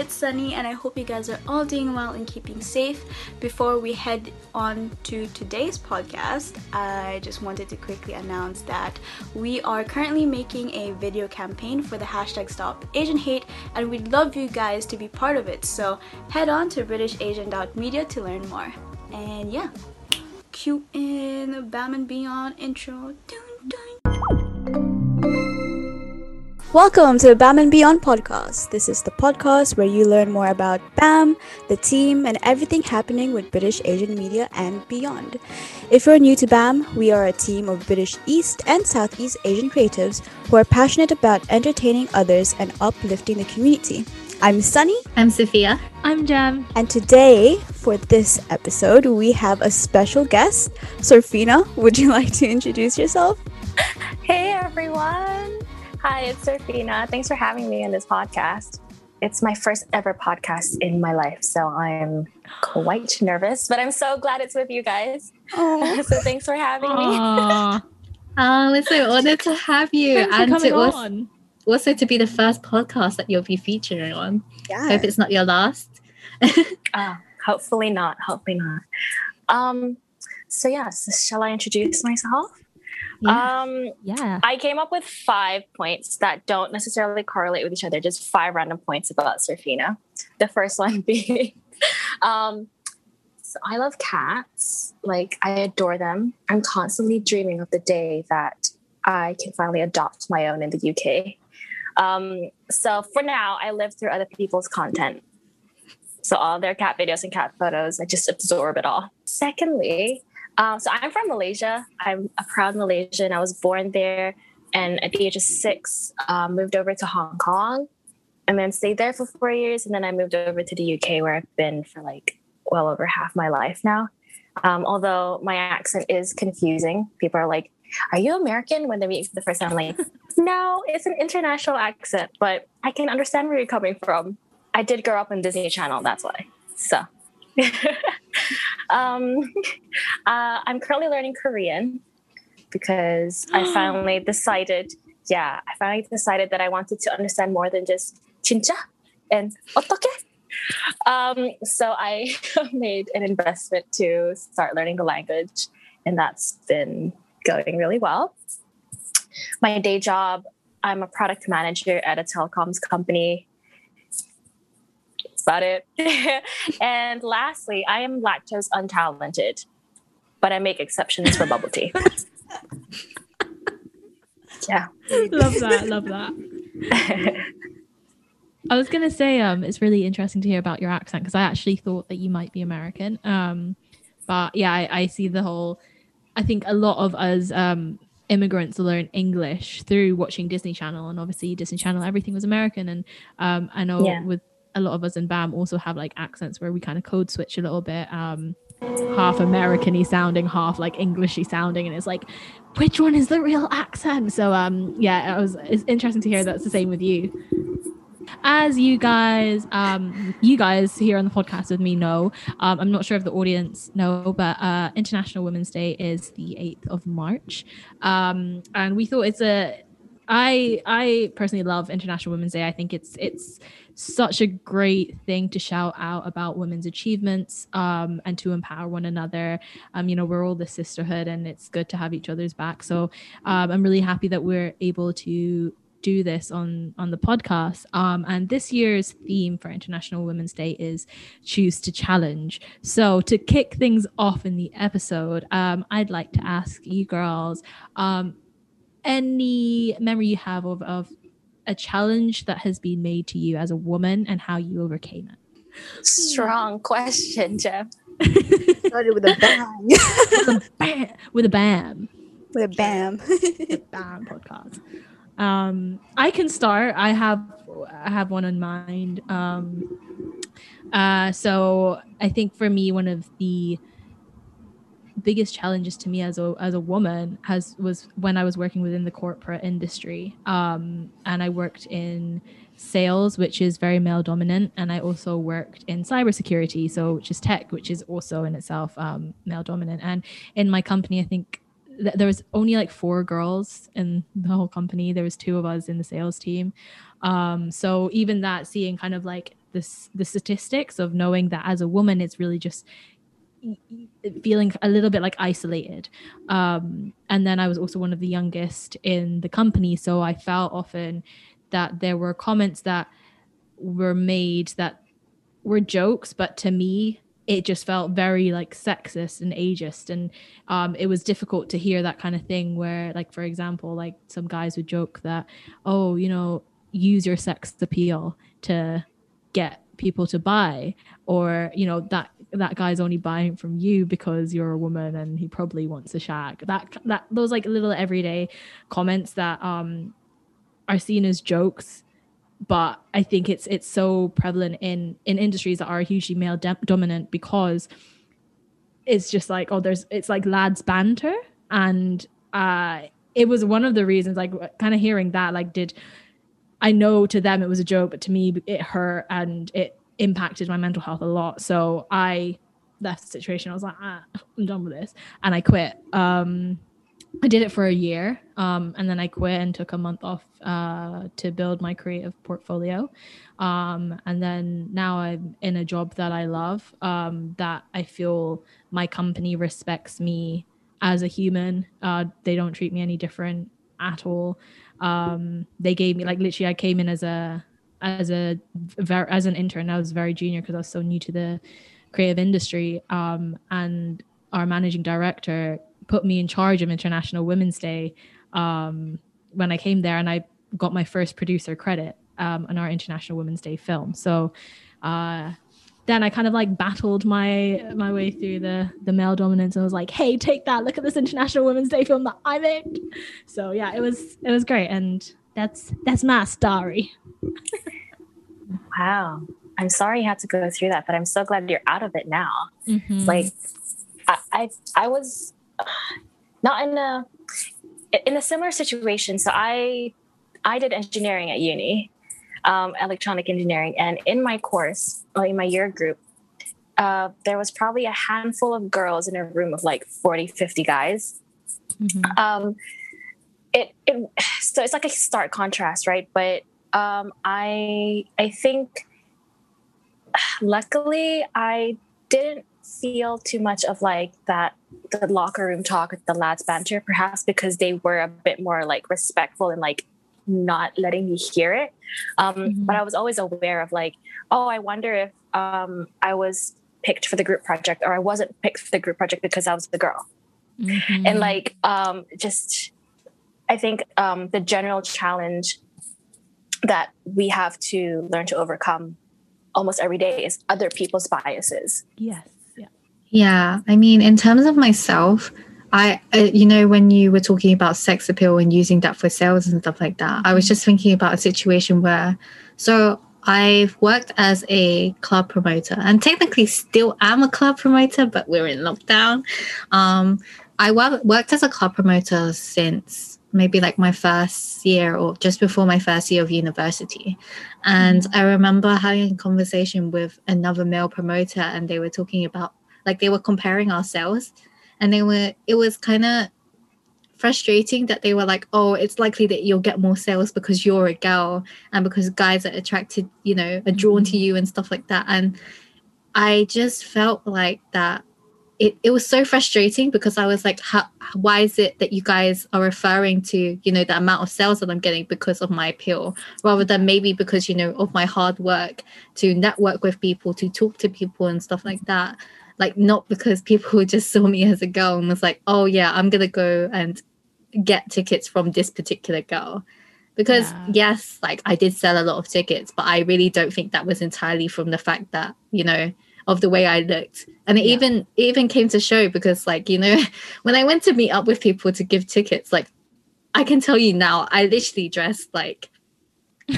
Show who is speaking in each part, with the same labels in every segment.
Speaker 1: it's Sunny, and I hope you guys are all doing well and keeping safe. Before we head on to today's podcast, I just wanted to quickly announce that we are currently making a video campaign for the hashtag Stop Asian Hate, and we'd love you guys to be part of it. So head on to BritishAsian.media to learn more. And yeah, cue in Bam and Beyond intro. Dun, dun. Welcome to the BAM and Beyond podcast. This is the podcast where you learn more about BAM, the team, and everything happening with British Asian media and beyond. If you're new to BAM, we are a team of British East and Southeast Asian creatives who are passionate about entertaining others and uplifting the community. I'm Sunny.
Speaker 2: I'm Sophia.
Speaker 3: I'm Jam.
Speaker 1: And today, for this episode, we have a special guest. Sorfina, would you like to introduce yourself?
Speaker 4: Hey everyone. Hi, it's Serfina. Thanks for having me on this podcast. It's my first ever podcast in my life, so I'm quite nervous, but I'm so glad it's with you guys. so thanks for having me.
Speaker 2: Oh, we're so honored to have you.
Speaker 3: Thanks
Speaker 2: and to also, also to be the first podcast that you'll be featuring on.
Speaker 1: Yeah.
Speaker 2: Hope it's not your last.
Speaker 4: Uh, hopefully not. Hopefully not. Um, so yes, shall I introduce myself?
Speaker 2: Yeah.
Speaker 4: Um,
Speaker 3: Yeah.
Speaker 4: I came up with five points that don't necessarily correlate with each other, just five random points about Serfina. The first one being, um, so I love cats. Like, I adore them. I'm constantly dreaming of the day that I can finally adopt my own in the UK. Um, so for now, I live through other people's content. So all their cat videos and cat photos, I just absorb it all. Secondly, um, so I'm from Malaysia. I'm a proud Malaysian. I was born there, and at the age of six, um, moved over to Hong Kong, and then stayed there for four years. And then I moved over to the UK, where I've been for like well over half my life now. Um, although my accent is confusing, people are like, "Are you American?" When they meet for the first time, I'm like, "No, it's an international accent, but I can understand where you're coming from." I did grow up on Disney Channel, that's why. So. um, uh, I'm currently learning Korean because I finally decided, yeah, I finally decided that I wanted to understand more than just 진짜 and 어떻게. Um, so I made an investment to start learning the language, and that's been going really well. My day job, I'm a product manager at a telecoms company. that's about it. and lastly, I am lactose untalented, but I make exceptions for bubble tea. yeah.
Speaker 3: love that. Love that. I was gonna say, um, it's really interesting to hear about your accent because I actually thought that you might be American. Um, but yeah, I, I see the whole. I think a lot of us um immigrants learn English through watching Disney Channel, and obviously Disney Channel, everything was American. And um, I know
Speaker 4: Yeah.
Speaker 3: with a lot of us in BAM also have like accents where we kind of code switch a little bit. Um, half American-y sounding, half like Englishy sounding, and it's like, which one is the real accent? So um, yeah, it was it's interesting to hear that's the same with you. As you guys, um, you guys here on the podcast with me know, um, I'm not sure if the audience know, but uh, International Women's Day is the 8th of March, um, and we thought it's a. I I personally love International Women's Day. I think it's it's such a great thing to shout out about women's achievements um, and to empower one another. Um, you know, we're all the sisterhood, and it's good to have each other's back. So um, I'm really happy that we're able to do this on on the podcast. Um, and this year's theme for International Women's Day is choose to challenge. So to kick things off in the episode, um, I'd like to ask you girls um, any memory you have of, of a challenge that has been made to you as a woman and how you overcame it.
Speaker 4: Strong question, Jeff.
Speaker 1: Started with a bang.
Speaker 3: with a bam, with a bam,
Speaker 1: with a bam.
Speaker 3: a bam podcast. Um, I can start. I have I have one in mind. Um, uh, so I think for me, one of the biggest challenges to me as a as a woman has was when I was working within the corporate industry. Um, and I worked in sales, which is very male dominant, and I also worked in cybersecurity, so which is tech, which is also in itself um, male dominant. And in my company, I think th- there was only like four girls in the whole company. There was two of us in the sales team. Um, so even that, seeing kind of like this the statistics of knowing that as a woman it's really just feeling a little bit like isolated. Um, and then i was also one of the youngest in the company so i felt often that there were comments that were made that were jokes but to me it just felt very like sexist and ageist. And um, it was difficult to hear that kind of thing where like for example like some guys would joke that oh you know use your sex appeal to get people to buy or you know that that guy's only buying from you because you're a woman and he probably wants a shag that that those like little everyday comments that um are seen as jokes but i think it's it's so prevalent in in industries that are hugely male de- dominant because it's just like oh there's it's like lads banter. And uh it was one of the reasons like kind of hearing that like did I know to them it was a joke, but to me it hurt and it impacted my mental health a lot. So I left the situation. I was like, ah, I'm done with this, and I quit. Um, I did it for a year, um, and then I quit and took a month off uh, to build my creative portfolio. Um, and then now I'm in a job that I love, um, that I feel my company respects me as a human. Uh, they don't treat me any different at all um they gave me like literally i came in as a as a as an intern i was very junior because i was so new to the creative industry um and our managing director put me in charge of international women's day um when i came there and i got my first producer credit um on our international women's day film so uh then I kind of like battled my my way through the the male dominance and was like, hey, take that! Look at this International Women's Day film that I made. So yeah, it was it was great, and that's that's my story.
Speaker 4: wow, I'm sorry you had to go through that, but I'm so glad you're out of it now. Mm-hmm. Like, I, I I was not in a in a similar situation. So I I did engineering at uni, um, electronic engineering. And in my course, in my year group, uh, there was probably a handful of girls in a room of like 40, 50 guys. Mm-hmm. Um, it, it, so it's like a stark contrast, right? But um, I, I think luckily I didn't feel too much of like that the locker room talk with the lads banter perhaps because they were a bit more like respectful and like not letting me hear it. Um, mm-hmm. But I was always aware of like, oh, I wonder if um, I was picked for the group project or I wasn't picked for the group project because I was the girl. Mm-hmm. And like, um, just, I think um, the general challenge that we have to learn to overcome almost every day is other people's biases.
Speaker 3: Yes. Yeah.
Speaker 2: Yeah. I mean, in terms of myself, I, uh, you know, when you were talking about sex appeal and using that for sales and stuff like that, I was just thinking about a situation where, so I've worked as a club promoter and technically still am a club promoter, but we're in lockdown. Um, I worked as a club promoter since maybe like my first year or just before my first year of university. And mm-hmm. I remember having a conversation with another male promoter, and they were talking about like they were comparing ourselves and they were it was kind of frustrating that they were like oh it's likely that you'll get more sales because you're a girl and because guys are attracted you know are drawn to mm-hmm. you and stuff like that and i just felt like that it, it was so frustrating because I was like, how, why is it that you guys are referring to, you know, the amount of sales that I'm getting because of my appeal, rather than maybe because, you know, of my hard work to network with people, to talk to people and stuff like that like not because people just saw me as a girl and was like oh yeah i'm gonna go and get tickets from this particular girl because yeah. yes like i did sell a lot of tickets but i really don't think that was entirely from the fact that you know of the way i looked and it yeah. even it even came to show because like you know when i went to meet up with people to give tickets like i can tell you now i literally dressed like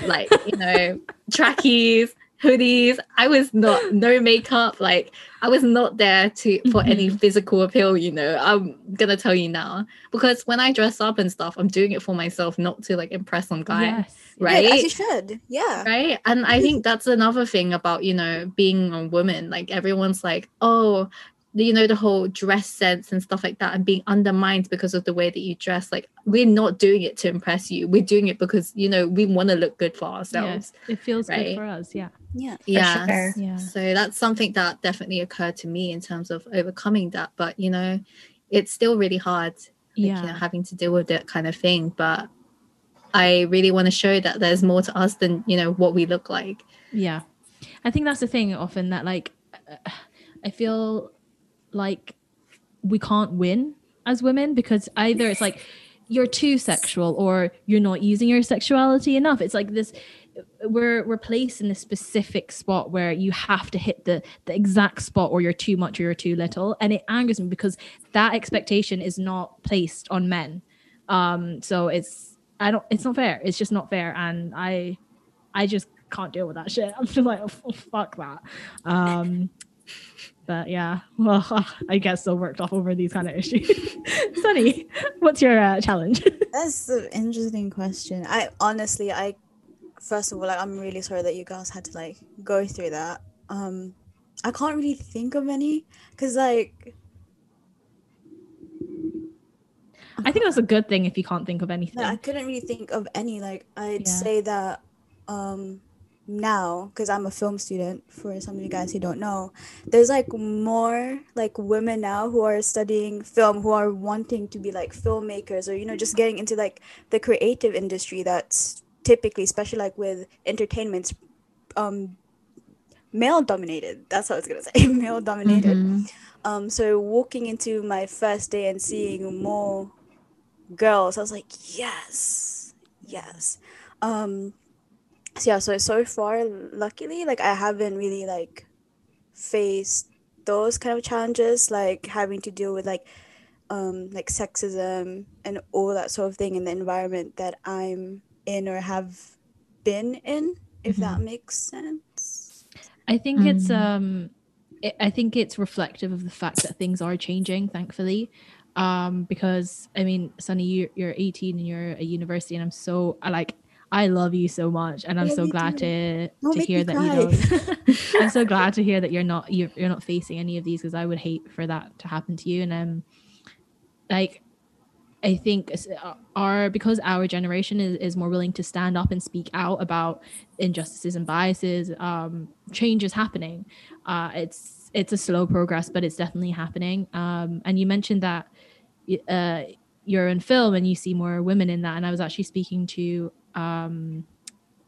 Speaker 2: like you know trackies hoodies. I was not no makeup. Like I was not there to for mm-hmm. any physical appeal. You know, I'm gonna tell you now because when I dress up and stuff, I'm doing it for myself, not to like impress some guy. Yes. Right.
Speaker 1: Yeah, as you should. Yeah.
Speaker 2: Right. And I think that's another thing about you know being a woman. Like everyone's like, oh, you know the whole dress sense and stuff like that and being undermined because of the way that you dress like we're not doing it to impress you we're doing it because you know we want to look good for ourselves
Speaker 3: it feels
Speaker 2: right?
Speaker 3: good for us yeah
Speaker 1: Yeah.
Speaker 2: yeah
Speaker 4: sure.
Speaker 3: yeah
Speaker 2: so that's something that definitely occurred to me in terms of overcoming that but you know it's still really hard like,
Speaker 3: yeah
Speaker 2: you know having to deal with that kind of thing but i really want to show that there's more to us than you know what we look like
Speaker 3: Yeah. I think that's the thing often that like uh, I feel like we can't win as women because either it's like you're too sexual or you're not using your sexuality enough. It's like this we're we're placed in a specific spot where you have to hit the the exact spot or you're too much or you're too little and it angers me because that expectation is not placed on men. Um so it's I don't it's not fair. It's just not fair and I I just can't deal with that shit. I'm just like, oh, fuck that. Um, but yeah, well, I get so worked off over these kind of issues. Sunny, what's your uh, challenge?
Speaker 1: That's an interesting question. I honestly, I first of all, like, I'm really sorry that you guys had to like go through that. Um, I can't really think of any because like
Speaker 3: I think that's a good thing if you can't think of anything.
Speaker 1: I couldn't really think of any. Like I'd
Speaker 3: Yeah.
Speaker 1: say that um now because I'm a film student. For some of you guys who don't know, there's like more like women now who are studying film who are wanting to be like filmmakers or you know just getting into like the creative industry that's typically especially like with entertainments um male dominated that's what i was gonna say male dominated
Speaker 2: Mhm.
Speaker 1: um so walking into my first day and seeing more girls i was like yes yes. Um so yeah so so far luckily like i haven't really like faced those kind of challenges like having to deal with like um like sexism and all that sort of thing in the environment that i'm in or have been in if that makes sense
Speaker 3: I think it's
Speaker 2: Mm.
Speaker 3: um it, I think it's reflective of the fact that things are changing thankfully um because I mean Sunny you you're 18 and you're at university and I'm so I like I love you so much and I'm
Speaker 1: Yeah,
Speaker 3: so glad
Speaker 1: too.
Speaker 3: to
Speaker 1: Don't
Speaker 3: to hear that
Speaker 1: cry.
Speaker 3: you don't I'm so glad to hear that you're not you're, you're not facing any of these because I would hate for that to happen to you and um like I think uh, our because our generation is, is more willing to stand up and speak out about injustices and biases, um, change is happening. Uh, it's it's a slow progress, but it's definitely happening. Um, and you mentioned that uh, you're in film and you see more women in that. And I was actually speaking to um,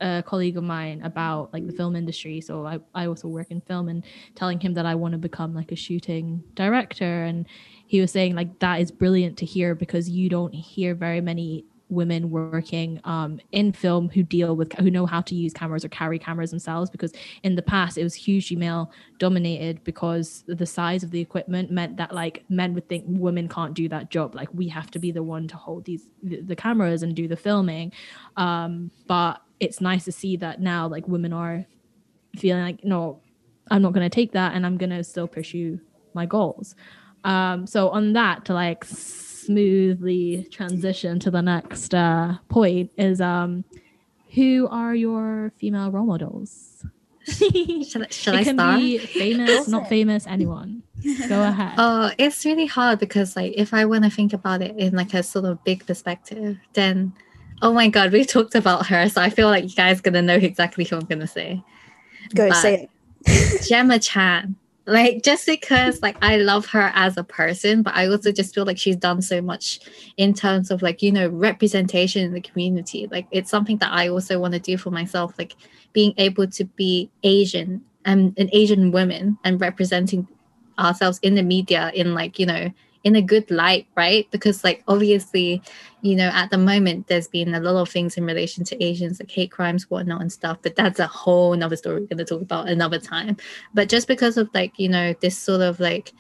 Speaker 3: a colleague of mine about like the film industry. So I, I also work in film and telling him that I want to become like a shooting director. And he was saying like that is brilliant to hear because you don't hear very many women working um, in film who deal with who know how to use cameras or carry cameras themselves because in the past it was hugely male dominated because the size of the equipment meant that like men would think women can't do that job. Like we have to be the one to hold these the, cameras and do the filming. Um, but it's nice to see that now like women are feeling like no i'm not going to take that and i'm going to still pursue my goals um, so on that to like smoothly transition to the next uh, point is um, who are your female role models?
Speaker 2: Shall, I- shall
Speaker 3: it
Speaker 2: I
Speaker 3: can
Speaker 2: start?
Speaker 3: be famous, not famous, anyone. Go ahead.
Speaker 2: Oh, it's really hard because like if I want to think about it in like a sort of big perspective, then oh my god, we talked about her, so I feel like you guys gonna know exactly who I'm gonna say.
Speaker 1: go
Speaker 2: But
Speaker 1: say it
Speaker 2: Gemma Chan. Like just because like I love her as a person, but I also just feel like she's done so much in terms of like, you know, representation in the community. Like it's something that I also want to do for myself, like being able to be Asian and an Asian woman and representing ourselves in the media in like, you know, in a good light, right? Because like obviously, you know, at the moment there's been a lot of things in relation to Asians, like hate crimes, whatnot and stuff, but that's a whole another story we're gonna talk about another time but just because of like you know this sort of like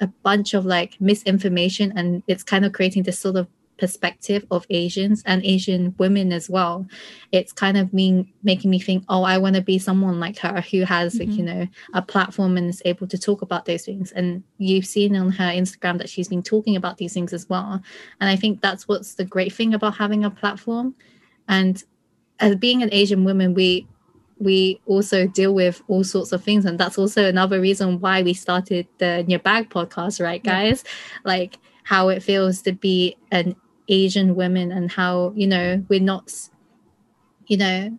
Speaker 2: a bunch of like misinformation and it's kind of creating this sort of perspective of asians and asian women as well. It's kind of mean making me think oh i want to be someone like her who has like mm-hmm. you know a platform and is able to talk about those things. And you've seen on her instagram that she's been talking about these things as well. And i think that's what's the great thing about having a platform. And as being an asian woman we we also deal with all sorts of things. And that's also another reason why we started the Your Bag podcast right guys? Yeah. like how it feels to be an asian women and how you know we're not you know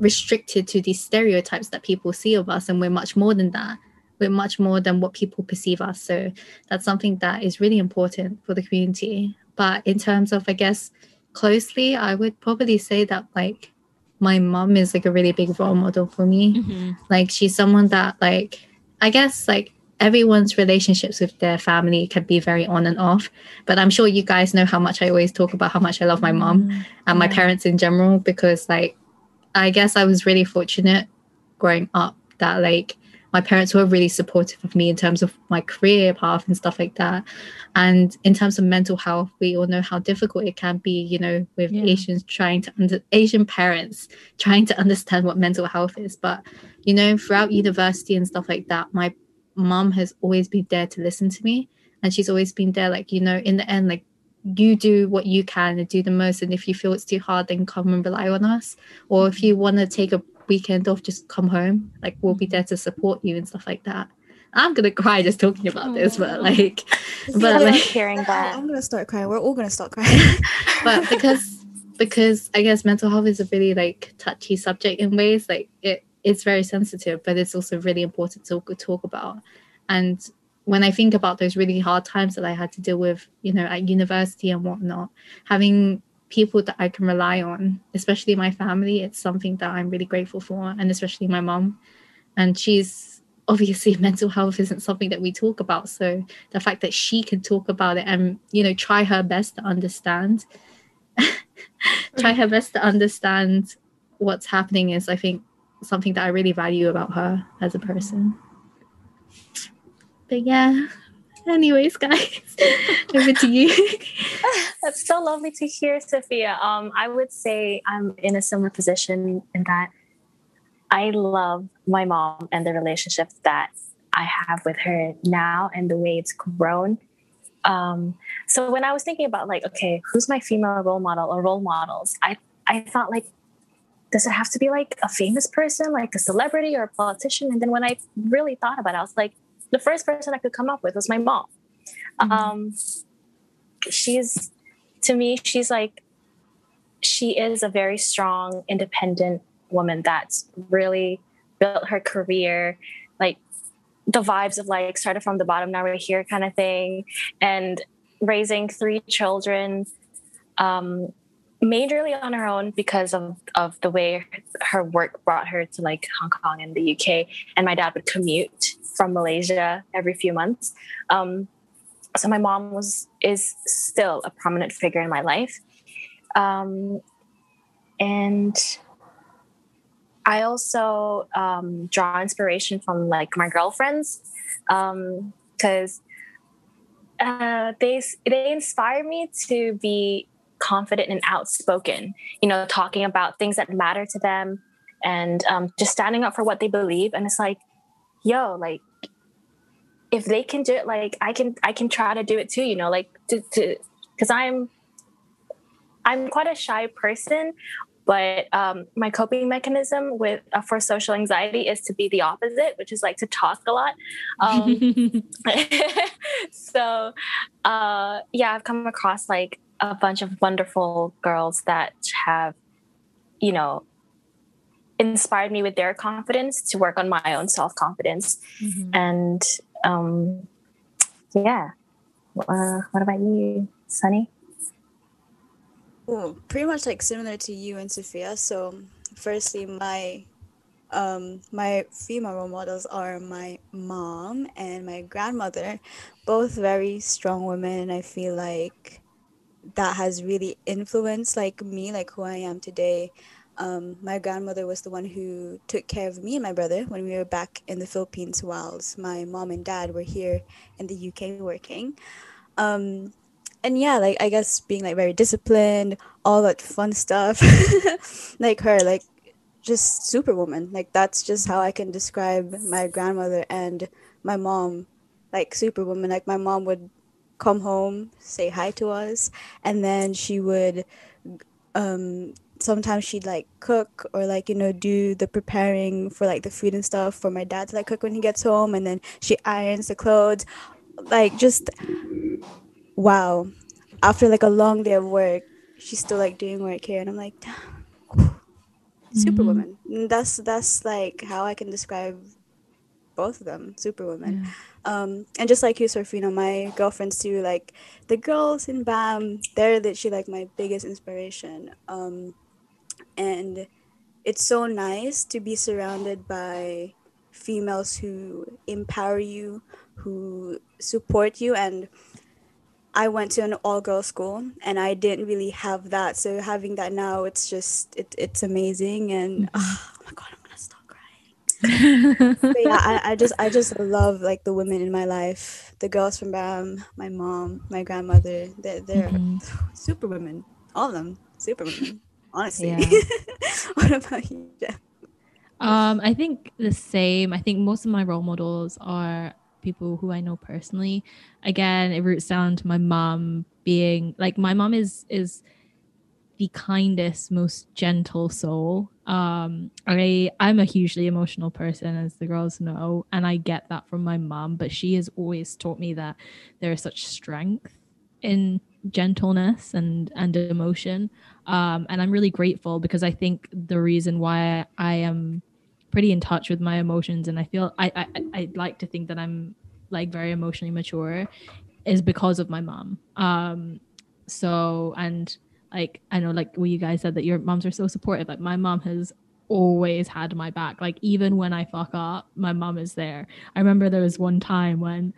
Speaker 2: restricted to these stereotypes that people see of us and we're much more than that. We're much more than what people perceive us. So that's something that is really important for the community. But in terms of i guess closely i would probably say that like my mom is like a really big role model for me. Mm-hmm. like she's someone that like i guess like everyone's relationships with their family can be very on and off but i'm sure you guys know how much i always talk about how much i love my mom mm-hmm. and yeah. my parents in general because like I guess I was really fortunate growing up that like my parents were really supportive of me in terms of my career path and stuff like that. And in terms of mental health, we all know how difficult it can be, you know, with yeah. Asians trying to under Asian parents trying to understand what mental health is. But, you know, throughout university and stuff like that, my mom has always been there to listen to me. And she's always been there, like, you know, in the end, like you do what you can and do the most. And if you feel it's too hard, then come and rely on us. Or if you want to take a weekend off, just come home. Like we'll be there to support you and stuff like that. I'm gonna cry just talking about this, but like, but like
Speaker 1: hearing that, I'm gonna start crying. We're all gonna start crying.
Speaker 2: but because because I guess mental health is a really like touchy subject in ways. Like it it's very sensitive, but it's also really important to talk about. And when I think about those really hard times that I had to deal with, you know, at university and whatnot, having people that I can rely on, especially my family, it's something that I'm really grateful for, and especially my mom. And she's obviously mental health isn't something that we talk about. So the fact that she can talk about it and, you know, try her best to understand, try her best to understand what's happening is, I think, something that I really value about her as a person. But yeah anyways guys over to you.
Speaker 4: That's so lovely to hear sophia. Um i would say i'm in a similar position in that i love my mom and the relationship that i have with her now and the way it's grown. Um so when i was thinking about like okay who's my female role model or role models i i thought like does it have to be like a famous person like a celebrity or a politician and then when i really thought about it i was like the first person I could come up with was my mom. Mm-hmm. Um, she's to me, she's like she is a very strong, independent woman that's really built her career, like the vibes of like started from the bottom, now we're here kind of thing, and raising three children. Um, majorly on her own because of, of the way her work brought her to like Hong Kong and the UK. And my dad would commute from Malaysia every few months. Um, so my mom was is still a prominent figure in my life, um, and I also um, draw inspiration from like my girlfriends because um, uh, they they inspire me to be confident and outspoken. You know, talking about things that matter to them and um, just standing up for what they believe. And it's like, yo, like if they can do it like i can i can try to do it too you know like to because i'm i'm quite a shy person but um, my coping mechanism with uh, for social anxiety is to be the opposite which is like to talk a lot um, so uh, yeah i've come across like a bunch of wonderful girls that have you know inspired me with their confidence to work on my own self-confidence mm-hmm. and um, yeah. Uh, what about you, Sunny?
Speaker 1: Oh, pretty much like similar to you and Sophia. So, firstly, my um, my female role models are my mom and my grandmother, both very strong women. I feel like that has really influenced like me, like who I am today. Um, my grandmother was the one who took care of me and my brother when we were back in the Philippines whilst my mom and dad were here in the UK working. Um, and yeah, like I guess being like very disciplined, all that fun stuff, like her, like just superwoman. Like that's just how I can describe my grandmother and my mom, like superwoman. Like my mom would come home, say hi to us, and then she would um sometimes she'd like cook or like you know do the preparing for like the food and stuff for my dad to like cook when he gets home and then she irons the clothes. Like just wow. After like a long day of work she's still like doing work here and i'm like superwoman. Mm. That's that's like how i can describe both of them superwoman. Yeah. Um and just like you Sorfina, my girlfriends too like the girls in bam they're literally like my biggest inspiration. Um and it's so nice to be surrounded by females who empower you who support you. And I went to an all girls school and I didn't really have that. So having that now, it's just it, it's amazing. And oh, oh my god, I'm gonna stop crying. Yeah, I, I just I just love like the women in my life, the girls from BAM, my mom, my grandmother. They're they're mm-hmm. super women, all of them, super women. Honestly, yeah. what about you, Jeff?
Speaker 3: Um, I think the same. I think most of my role models are people who I know personally. Again, it roots down to my mom being like my mom is is the kindest, most gentle soul. Um, I I'm a hugely emotional person, as the girls know, and I get that from my mom. But she has always taught me that there is such strength in gentleness and and emotion. Um, and I'm really grateful because I think the reason why I am pretty in touch with my emotions and i feel i i i like to think that i'm like very emotionally mature is because of my mom um so and like i know like what you guys said that your moms are so supportive like my mom has always had my back. Like even when i fuck up my mom is there. I remember there was one time when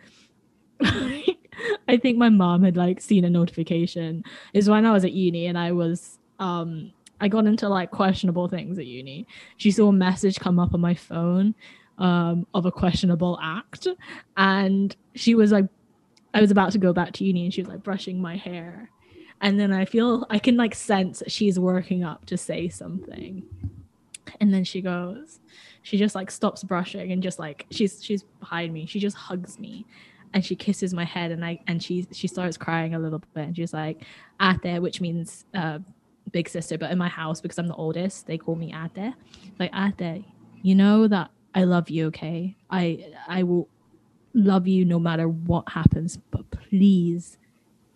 Speaker 3: i think my mom had like seen a notification. Is when i was at uni and i was um I got into like questionable things at uni. She saw a message come up on my phone um, of a questionable act, and she was like, I was about to go back to uni, and she was like brushing my hair, and then I feel I can like sense she's working up to say something, and then she goes, she just like stops brushing and just like she's she's behind me, she just hugs me, and she kisses my head and I and she she starts crying a little bit and she's like ate which means uh big sister, but in my house because I'm the oldest, they call me Ate. Like Ate, you know that I love you, okay? I I will love you no matter what happens, but please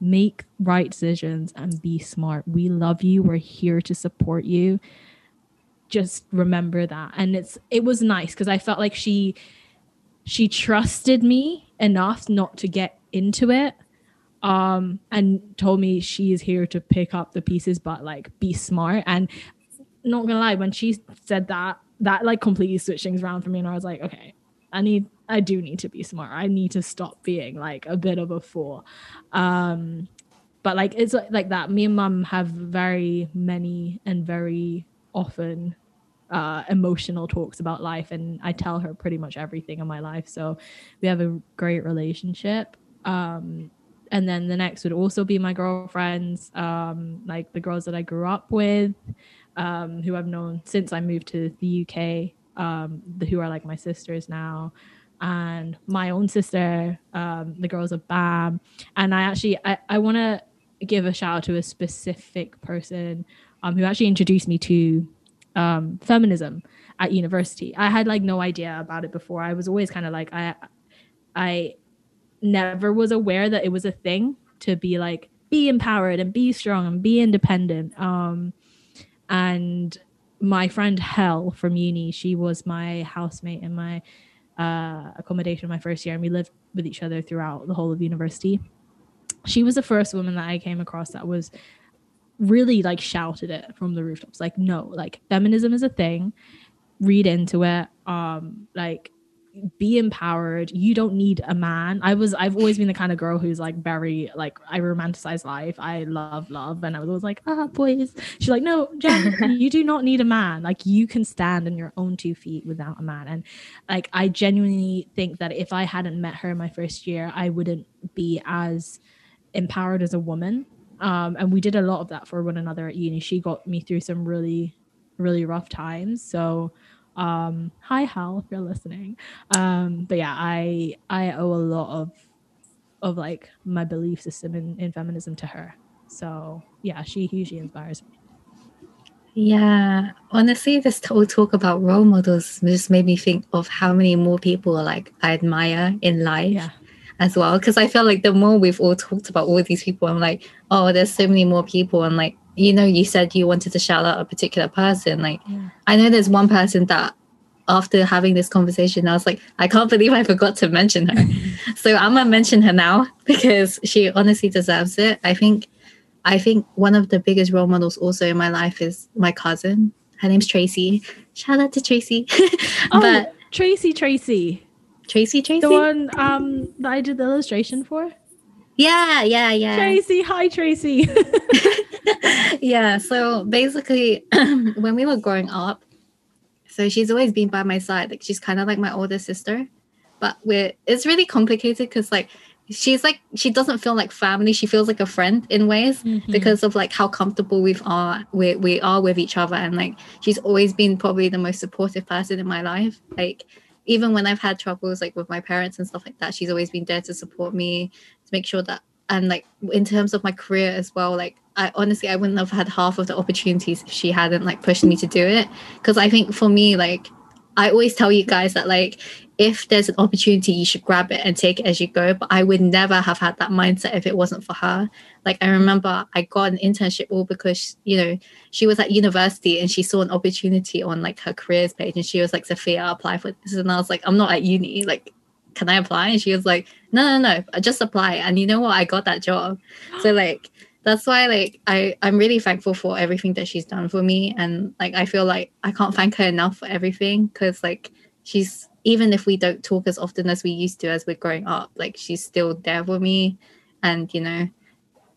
Speaker 3: make right decisions and be smart. We love you. We're here to support you. Just remember that. And it's it was nice because I felt like she she trusted me enough not to get into it um, and told me she is here to pick up the pieces, but like be smart. And not gonna lie, when she said that, that like completely switched things around for me, and I was like, okay, I need, I do need to be smart. I need to stop being like a bit of a fool. Um, but like it's like, that. Me and mum have very many and very often uh, emotional talks about life, and I tell her pretty much everything in my life. So we have a great relationship. Um, and then the next would also be my girlfriends um, like the girls that i grew up with um, who i've known since i moved to the uk um, the, who are like my sisters now and my own sister um, the girls of bam. And i actually i, I want to give a shout out to a specific person um, who actually introduced me to um, feminism at university. I had like no idea about it before. I was always kind of like i i never was aware that it was a thing to be like be empowered and be strong and be independent um and my friend hell from uni she was my housemate in my uh accommodation my first year and we lived with each other throughout the whole of university. She was the first woman that i came across that was really like shouted it from the rooftops like no like feminism is a thing. Read into it. Um like be empowered. You don't need a man. I was i've always been the kind of girl who's like very like i romanticize life. I love love. And i was always like ah boys. She's like no Jen, you do not need a man. Like you can stand on your own two feet without a man. And like i genuinely think that if i hadn't met her in my first year i wouldn't be as empowered as a woman. Um, and we did a lot of that for one another at uni. She got me through some really really rough times. So um, hi Hal, if you're listening. Um, but yeah, I I owe a lot of of like my belief system in, in feminism to her. So yeah, she hugely inspires me.
Speaker 2: Yeah, honestly, this whole talk about role models just made me think of how many more people like I admire in life
Speaker 3: Yeah.
Speaker 2: as well. Because I feel like the more we've all talked about all these people, I'm like, oh, there's so many more people. And like, you know, you said you wanted to shout out a particular person. Like,
Speaker 3: Yeah.
Speaker 2: I know there's one person that after having this conversation, I was like, I can't believe I forgot to mention her. so I'm gonna mention her now because she honestly deserves it. I think I think one of the biggest role models also in my life is my cousin. Her name's Tracy. Shout out to Tracy.
Speaker 3: Oh,
Speaker 2: but
Speaker 3: Tracy Tracy.
Speaker 2: Tracy, Tracy.
Speaker 3: The one um that I did the illustration for.
Speaker 2: Yeah, yeah, yeah.
Speaker 3: Tracy, hi Tracy.
Speaker 2: yeah. So basically, when we were growing up, so she's always been by my side. Like she's kind of like my older sister, but we're it's really complicated because like she's like she doesn't feel like family. She feels like a friend in ways
Speaker 3: Mhm.
Speaker 2: because of like how comfortable we've are we, we are with each other and like she's always been probably the most supportive person in my life like even when i've had troubles like with my parents and stuff like that she's always been there to support me to make sure that and like in terms of my career as well like i honestly i wouldn't have had half of the opportunities if she hadn't like pushed me to do it. Because i think for me like i always tell you guys that like if there's an opportunity you should grab it and take it as you go. But i would never have had that mindset if it wasn't for her. Like i remember i got an internship all because you know she was at university and she saw an opportunity on like her careers page and she was like sophia apply for this. And i was like i'm not at uni. Like can i apply? And she was like no no no. Just apply. And you know what? I got that job. So like that's why like i i'm really thankful for everything that she's done for me. And like i feel like i can't thank her enough for everything because like she's even if we don't talk as often as we used to as we're growing up like she's still there for me. And you know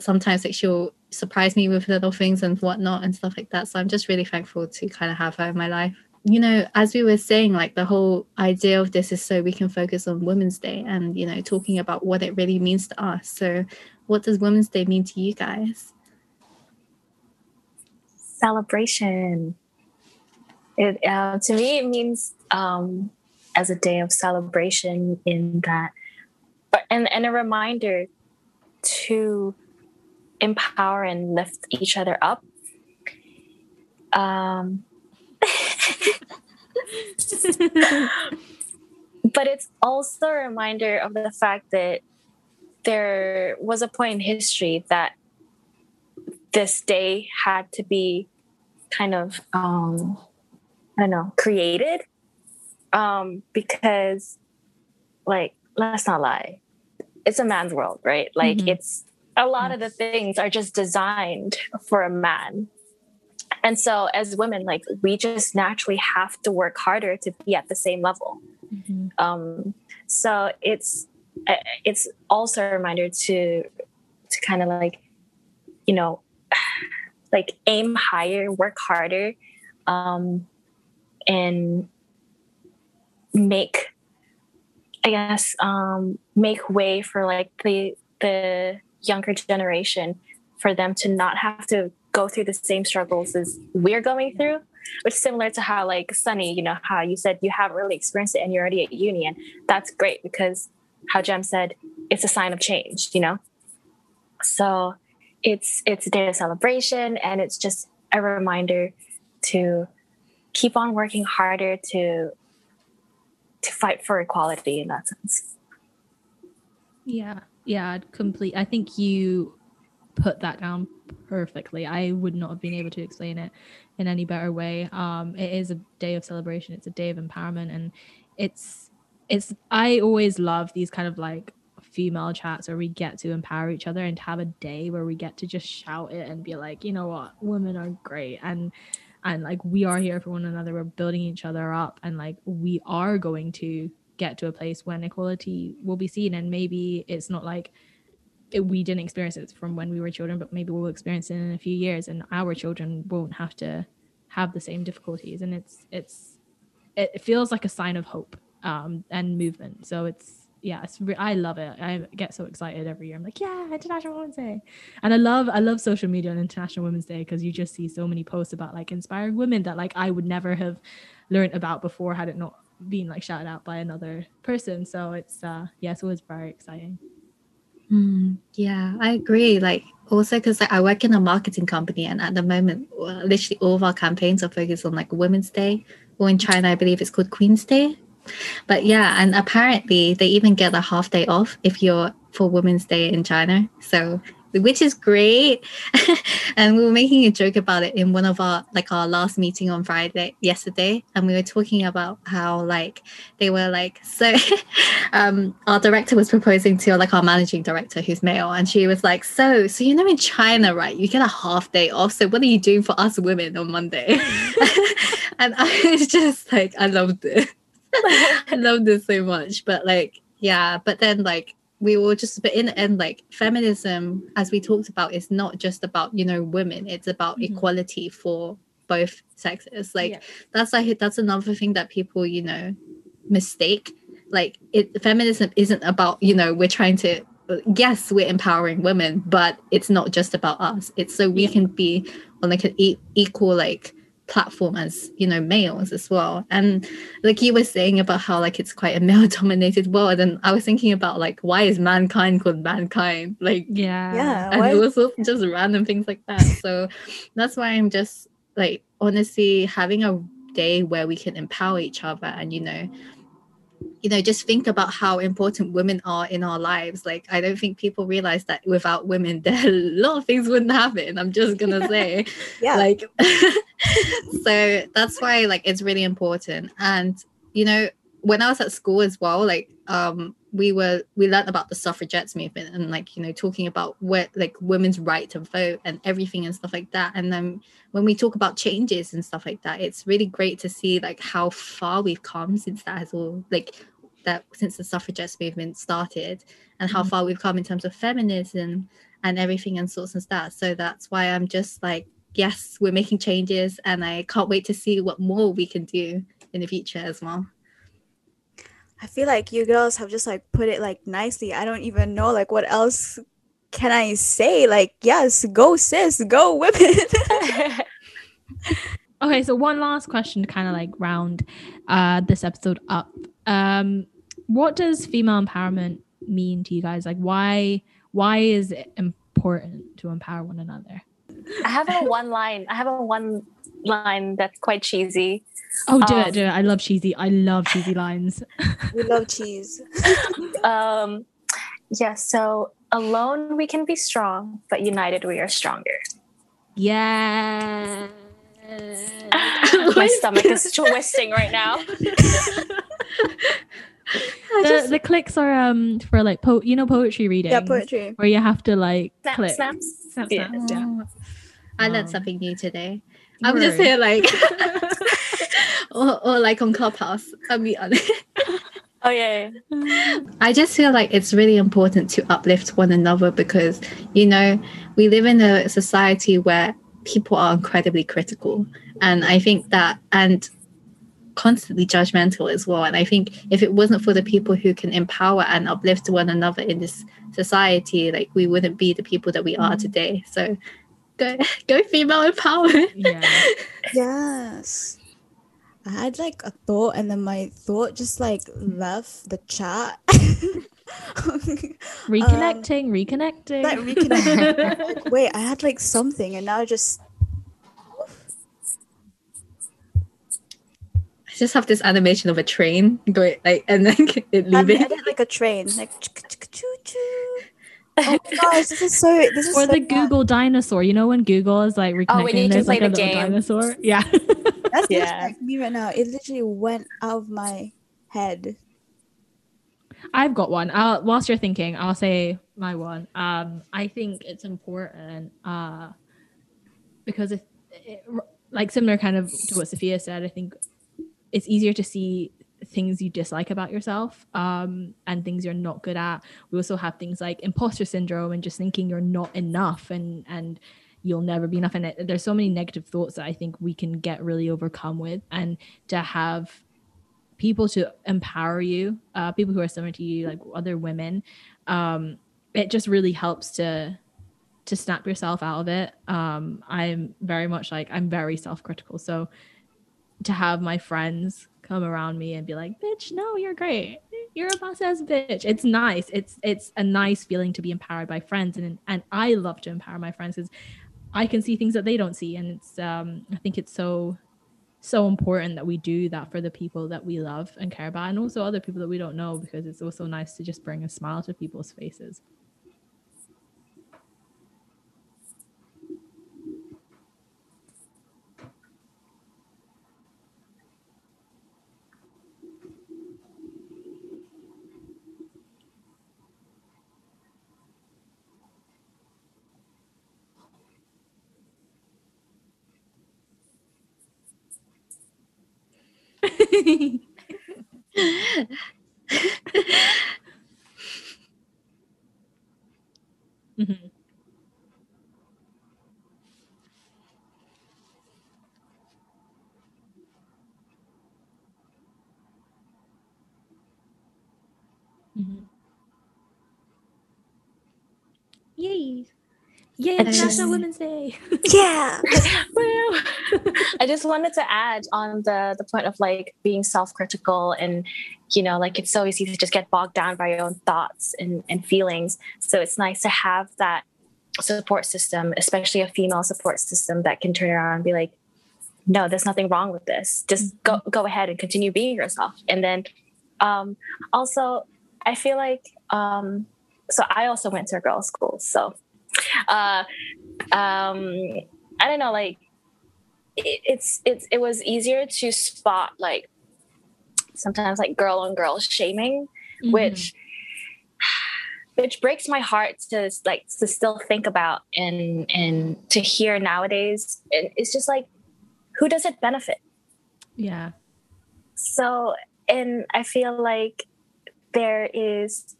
Speaker 2: sometimes like she'll surprise me with little things and whatnot and stuff like that. So i'm just really thankful to kind of have her in my life. You know as we were saying like the whole idea of this is so we can focus on women's day and you know talking about what it really means to us. So what does women's day mean to you guys
Speaker 4: celebration. It uh, to me it means um, as a day of celebration in that, but and and a reminder to empower and lift each other up. Um, but it's also a reminder of the fact that there was a point in history that this day had to be kind of um i don't know created um because like let's not lie. It's a man's world right? Like
Speaker 3: Mhm.
Speaker 4: it's a lot of the things are just designed for a man. And so as women like we just naturally have to work harder to be at the same level.
Speaker 3: Mhm.
Speaker 4: um so it's it's also a reminder to to kind of like you know like aim higher work harder um and make i guess um make way for like the the younger generation for them to not have to go through the same struggles as we're going through which is similar to how like sunny you know how you said you haven't really experienced it and you're already at union that's great because how jem said it's a sign of change you know so it's it's a day of celebration and it's just a reminder to keep on working harder to to fight for equality in that sense
Speaker 3: Yeah, yeah, I'd complete. I think you put that down perfectly. I would not have been able to explain it in any better way. Um, it is a day of celebration. It's a day of empowerment, and it's it's. I always love these kind of like female chats where we get to empower each other and have a day where we get to just shout it and be like, you know what, women are great. And and like we are here for one another. We're building each other up, and like we are going to get to a place when equality will be seen. And maybe it's not like it, we didn't experience it from when we were children but maybe we'll experience it in a few years and our children won't have to have the same difficulties. And it's it's it feels like a sign of hope um and movement. So it's yeah it's re- i love it. I get so excited every year. I'm like yeah international women's day. And i love i love social media on international women's day because you just see so many posts about like inspiring women that like i would never have learned about before had it not been like shouted out by another person. So it's uh yeah it's always very exciting.
Speaker 2: Mm, yeah, I agree. Like also because like, I work in a marketing company, and at the moment, literally all of our campaigns are focused on like Women's Day, or in China, I believe it's called Queen's Day. But yeah, and apparently they even get a half day off if you're for Women's Day in China. So which is great. and we were making a joke about it in one of our like our last meeting on Friday yesterday, and we were talking about how like they were like so. um, our director was proposing to like our managing director who's male, and she was like, "So, so you know in China, right? You get a half day off. So what are you doing for us women on Monday?" and I was just like, I loved it. I love this so much. But like, yeah, but then like we will just but in the end like feminism as we talked about is not just about you know women it's about mm-hmm. equality for both sexes like yeah. that's like that's another thing that people you know mistake like it feminism isn't about you know we're trying to yes we're empowering women but it's not just about us it's so we yeah. can be on like an e- equal like platform as you know males as well. And like you were saying about how like it's quite a male dominated world and i was thinking about like why is mankind called mankind? Like
Speaker 3: yeah.
Speaker 1: Yeah
Speaker 2: and it was just random things like that. So that's why i'm just like honestly having a day where we can empower each other and you know you know just think about how important women are in our lives. Like i don't think people realize that without women there a lot of things wouldn't happen. I'm just gonna say
Speaker 1: yeah.
Speaker 2: like so that's why like it's really important. And you know when i was at school as well like um we were we learned about the suffragettes movement and like you know talking about what like women's right to vote and everything and stuff like that. And then when we talk about changes and stuff like that it's really great to see like how far we've come since that has all like that since the suffragettes movement started and how mm-hmm. far we've come in terms of feminism and everything and sorts and that so that's why i'm just like yes we're making changes and i can't wait to see what more we can do in the future as well
Speaker 1: I feel like you girls have just like put it like nicely. I don't even know like what else can I say? Like, yes, go sis, go women.
Speaker 3: okay, so one last question to kind of like round uh this episode up. Um what does female empowerment mean to you guys? Like why why is it important to empower one another?
Speaker 4: I have a one line. I have a one line that's quite cheesy.
Speaker 3: Oh, do um, it, do it. I love cheesy. I love cheesy lines.
Speaker 1: we love cheese.
Speaker 4: um, yeah, so alone we can be strong, but united we are stronger.
Speaker 3: Yeah.
Speaker 4: My stomach is twisting right now.
Speaker 3: the, the clicks are um for like po- you know poetry reading.
Speaker 1: Yeah, poetry.
Speaker 3: Where you have to like
Speaker 4: snap,
Speaker 3: click.
Speaker 4: snaps.
Speaker 3: Snap, yeah. snaps. Yeah.
Speaker 2: I learned something new today. I'm just here like or, or like on Clubhouse. I'll be honest.
Speaker 4: Oh yeah, yeah.
Speaker 2: I just feel like it's really important to uplift one another because you know we live in a society where people are incredibly critical, and I think that and constantly judgmental as well. And I think if it wasn't for the people who can empower and uplift one another in this society, like we wouldn't be the people that we are today. So go go female empowerment.
Speaker 3: Yeah.
Speaker 1: yes. I had like a thought and then my thought just like left the chat.
Speaker 3: reconnecting, um, reconnecting.
Speaker 1: Like reconnecting. wait, I had like something and now I just
Speaker 2: I just have this animation of a train going like and then it leaving.
Speaker 1: I did like a train, like choo choo. Oh gosh, this is so. This is
Speaker 3: or
Speaker 1: so
Speaker 3: the fun. Google dinosaur. You know when Google is like reconnecting, oh, there's like a the little dinosaur. Yeah.
Speaker 1: That's yeah. like me right now. It literally went out of my head.
Speaker 3: I've got one. I'll, whilst you're thinking, I'll say my one. Um, I think it's important uh, because if, it, like similar kind of to what Sophia said, I think it's easier to see things you dislike about yourself um, and things you're not good at. We also have things like imposter syndrome and just thinking you're not enough and and you'll never be enough. And it, there's so many negative thoughts that I think we can get really overcome with, and to have people to empower you, uh, people who are similar to you, like other women, um, it just really helps to to snap yourself out of it. Um, I'm very much like I'm very self critical, so to have my friends come around me and be like, "Bitch, no, you're great. you're a boss ass bitch. It's nice. It's it's a nice feeling to be empowered by friends, and and I love to empower my friends because I can see things that they don't see, and it's um I think it's so so important that we do that for the people that we love and care about, and also other people that we don't know because it's also nice to just bring a smile to people's faces. Mhm. Mhm. Yay! Yay!
Speaker 4: It's
Speaker 3: It's
Speaker 4: just-
Speaker 3: National Women's Day.
Speaker 4: Yeah. I just wanted to add on the the point of like being self-critical and you know like it's so easy to just get bogged down by your own thoughts and, and feelings. So it's nice to have that support system, especially a female support system that can turn around and be like, no, there's nothing wrong with this. Just go go ahead and continue being yourself. And then um also I feel like um so I also went to a girls' school. So uh um I don't know, like it, it's it's it was easier to spot like sometimes like girl on girl shaming,
Speaker 3: Mm-hmm.
Speaker 4: which which breaks my heart to like to still think about and and to hear nowadays. And it's just like, who does it benefit?
Speaker 3: yeah,
Speaker 4: So and I feel like there is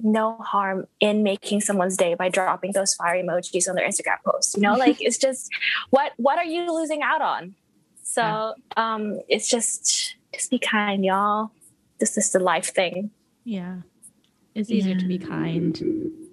Speaker 4: no harm in making someone's day by dropping those fire emojis on their Instagram post. You know, like it's just what what are you losing out on? So um it's just just be kind, y'all. This is the life thing.
Speaker 3: yeah. It's easier to be kind.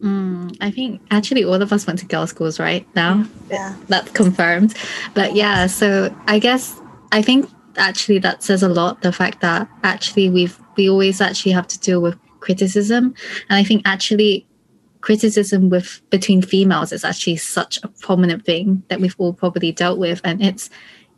Speaker 2: Mm, I think actually all of us went to girls' schools, right? Now
Speaker 4: Yeah.
Speaker 2: that's confirmed. But yeah, so I guess I think actually that says a lot. The fact that actually we've we always actually have to deal with criticism, and I think actually criticism with between females is actually such a prominent thing that we've all probably dealt with, and it's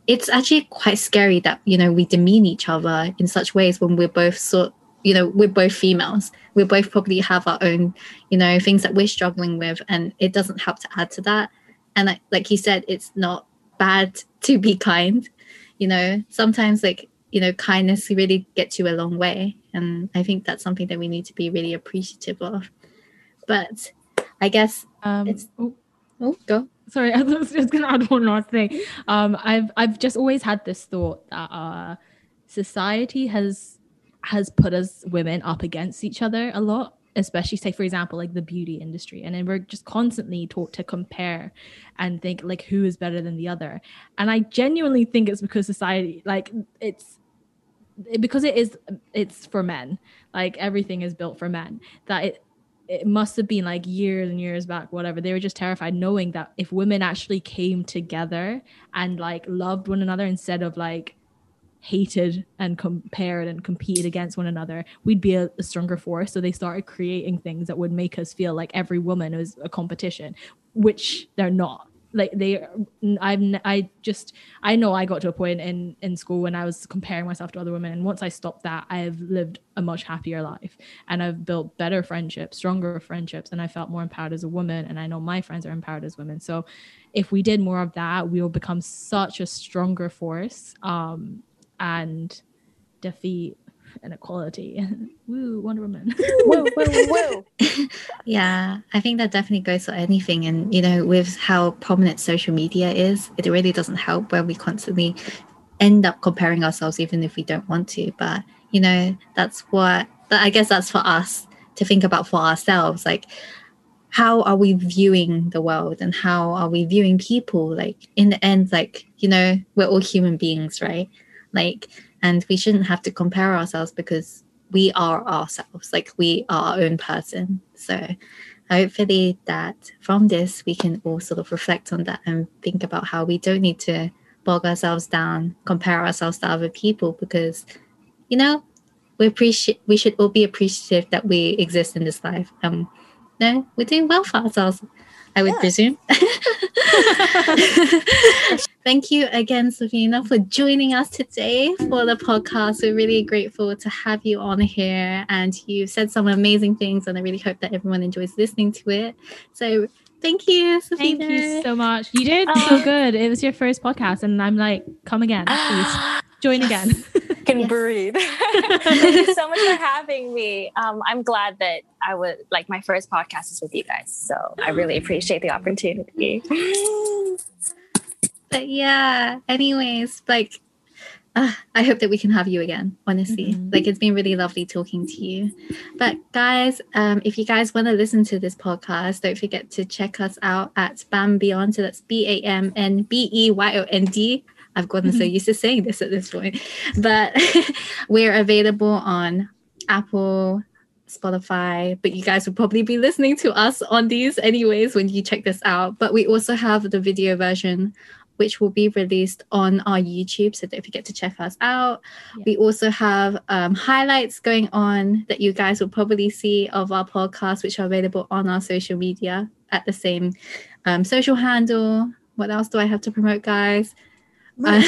Speaker 2: it's actually quite scary that you know we demean each other in such ways when we're both sort you know we're both females. We both probably have our own you know things that we're struggling with and it doesn't help to add to that. And like, like you said it's not bad to be kind you know. Sometimes like you know kindness really gets you a long way and i think that's something that we need to be really appreciative of but i guess
Speaker 3: Um,
Speaker 2: It's-
Speaker 3: oh,
Speaker 2: oh go
Speaker 3: sorry, I was just gonna add one last thing. Um, I've I've just always had this thought that uh, society has has put us women up against each other a lot, especially say for example like the beauty industry, and then we're just constantly taught to compare and think like who is better than the other. And I genuinely think it's because society like it's it- because it is it's for men. Like everything is built for men. That it it must have been like years and years back whatever. They were just terrified knowing that if women actually came together and like loved one another instead of like hated and compared and competed against one another we'd be a, a stronger force. So they started creating things that would make us feel like every woman is a competition which they're not like they i've n- i just i know i got to a point in in school when i was comparing myself to other women and once i stopped that i've lived a much happier life. And i've built better friendships stronger friendships and i felt more empowered as a woman and i know my friends are empowered as women. So if we did more of that we will become such a stronger force um and defeat inequality woo wonder woman
Speaker 4: woo, woo, woo.
Speaker 2: Yeah, I think that definitely goes for anything. And, you know, with how prominent social media is, it really doesn't help where we constantly end up comparing ourselves, even if we don't want to. But, you know, that's what, I guess that's for us to think about for ourselves. Like, how are we viewing the world and how are we viewing people? Like, in the end, like, you know, we're all human beings, right? Like, and we shouldn't have to compare ourselves because we are ourselves like we are our own person so hopefully that from this we can all sort of reflect on that and think about how we don't need to bog ourselves down compare ourselves to other people because you know we appreciate we should all be appreciative that we exist in this life. Um, no, we're doing well for ourselves. I would
Speaker 1: Yeah.
Speaker 2: presume. Thank you again, Savina, for joining us today for the podcast. We're really grateful to have you on here, and you've said some amazing things, and I really hope that everyone enjoys listening to it. So, thank you, Safina.
Speaker 3: Thank you so much. You did so good. It was your first podcast, and I'm like, come again, please join again.
Speaker 4: can
Speaker 2: Yes.
Speaker 4: breathe. Thank you so much for having me. Um, I'm glad that I would like my first podcast is with you guys. So I really appreciate the opportunity.
Speaker 2: but yeah anyways like uh, i hope that we can have you again honestly.
Speaker 3: Mhm.
Speaker 2: like it's been really lovely talking to you. But guys um if you guys want to listen to this podcast don't forget to check us out at bam beyond. So that's b-a-m-n-b-e-y-o-n-d i've gotten so used to saying this at this point. But we're available on apple Spotify, but you guys will probably be listening to us on these anyways when you check this out. But we also have the video version, which will be released on our YouTube. So don't forget to check us out.
Speaker 3: Yeah.
Speaker 2: We also have um, highlights going on that you guys will probably see of our podcast, which are available on our social media at the same um, social handle. What else do I have to promote, guys? Uh,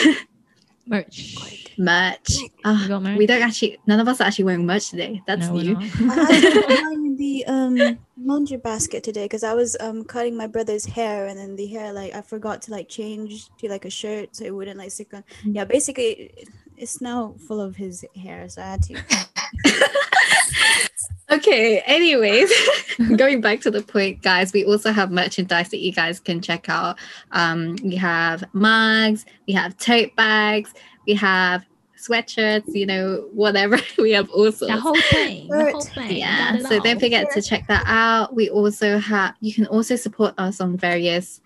Speaker 3: Merch.
Speaker 2: merch. Ah,
Speaker 3: merch?
Speaker 2: we don't actually, none of us are actually wearing merch today. That's
Speaker 3: no,
Speaker 2: new.
Speaker 3: Not.
Speaker 1: I had to put mine in the um laundry basket today because I was um cutting my brother's hair and then the hair like I forgot to like change to like a shirt so it wouldn't like stick on. Yeah, basically it's now full of his hair, so I had to.
Speaker 2: Okay, anyways, going back to the point, guys, we also have merchandise that you guys can check out. Um, we have mugs, we have tote bags, we have sweatshirts, you know, whatever. we have all sorts.
Speaker 3: The whole thing. The whole thing.
Speaker 2: yeah, so
Speaker 3: all.
Speaker 2: don't forget to check that out. We also have, you can also support us on various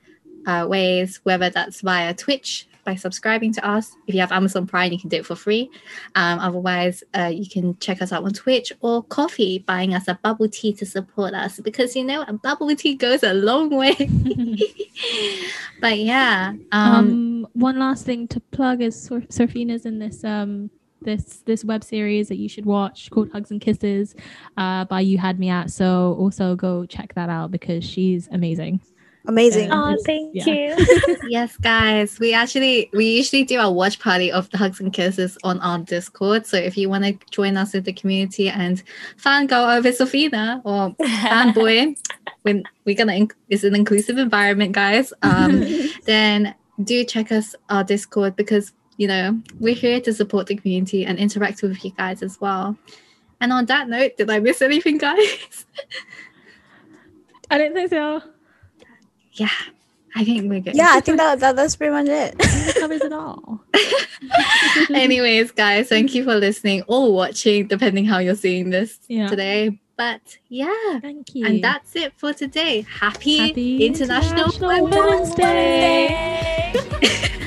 Speaker 2: uh, ways, whether that's via Twitch by subscribing to us. If you have Amazon Prime, you can do it for free. Um, otherwise, uh, you can check us out on Twitch or Ko-fi, buying us a bubble tea to support us because you know a bubble tea goes a long way. but yeah, um,
Speaker 3: um, one last thing to plug is Sor- Surfina's in this um this this web series that you should watch called Hugs and Kisses uh by You Had Me At. So also go check that out because she's amazing.
Speaker 1: Amazing.
Speaker 3: Yeah.
Speaker 4: Oh, thank
Speaker 3: yeah.
Speaker 4: you.
Speaker 2: yes, guys, we actually we usually do our watch party of the hugs and kisses on our Discord. So if you want to join us in the community and fangirl over Sofina or fanboy, when we're gonna inc- it's an inclusive environment, guys. Um, then do check us our Discord because you know we're here to support the community and interact with you guys as well. And on that note, did I miss anything, guys?
Speaker 3: I don't think so.
Speaker 2: yeah, I think we're good.
Speaker 1: yeah, I think that, that that's pretty much it.
Speaker 3: That covers it all.
Speaker 2: Anyways, guys, thank you for listening or watching, depending how you're seeing this
Speaker 3: Yeah.
Speaker 2: today. But yeah,
Speaker 3: Thank you.
Speaker 2: and that's it for today. Happy,
Speaker 3: Happy
Speaker 2: International,
Speaker 3: International
Speaker 2: Women's
Speaker 3: Women's Day.
Speaker 2: Day.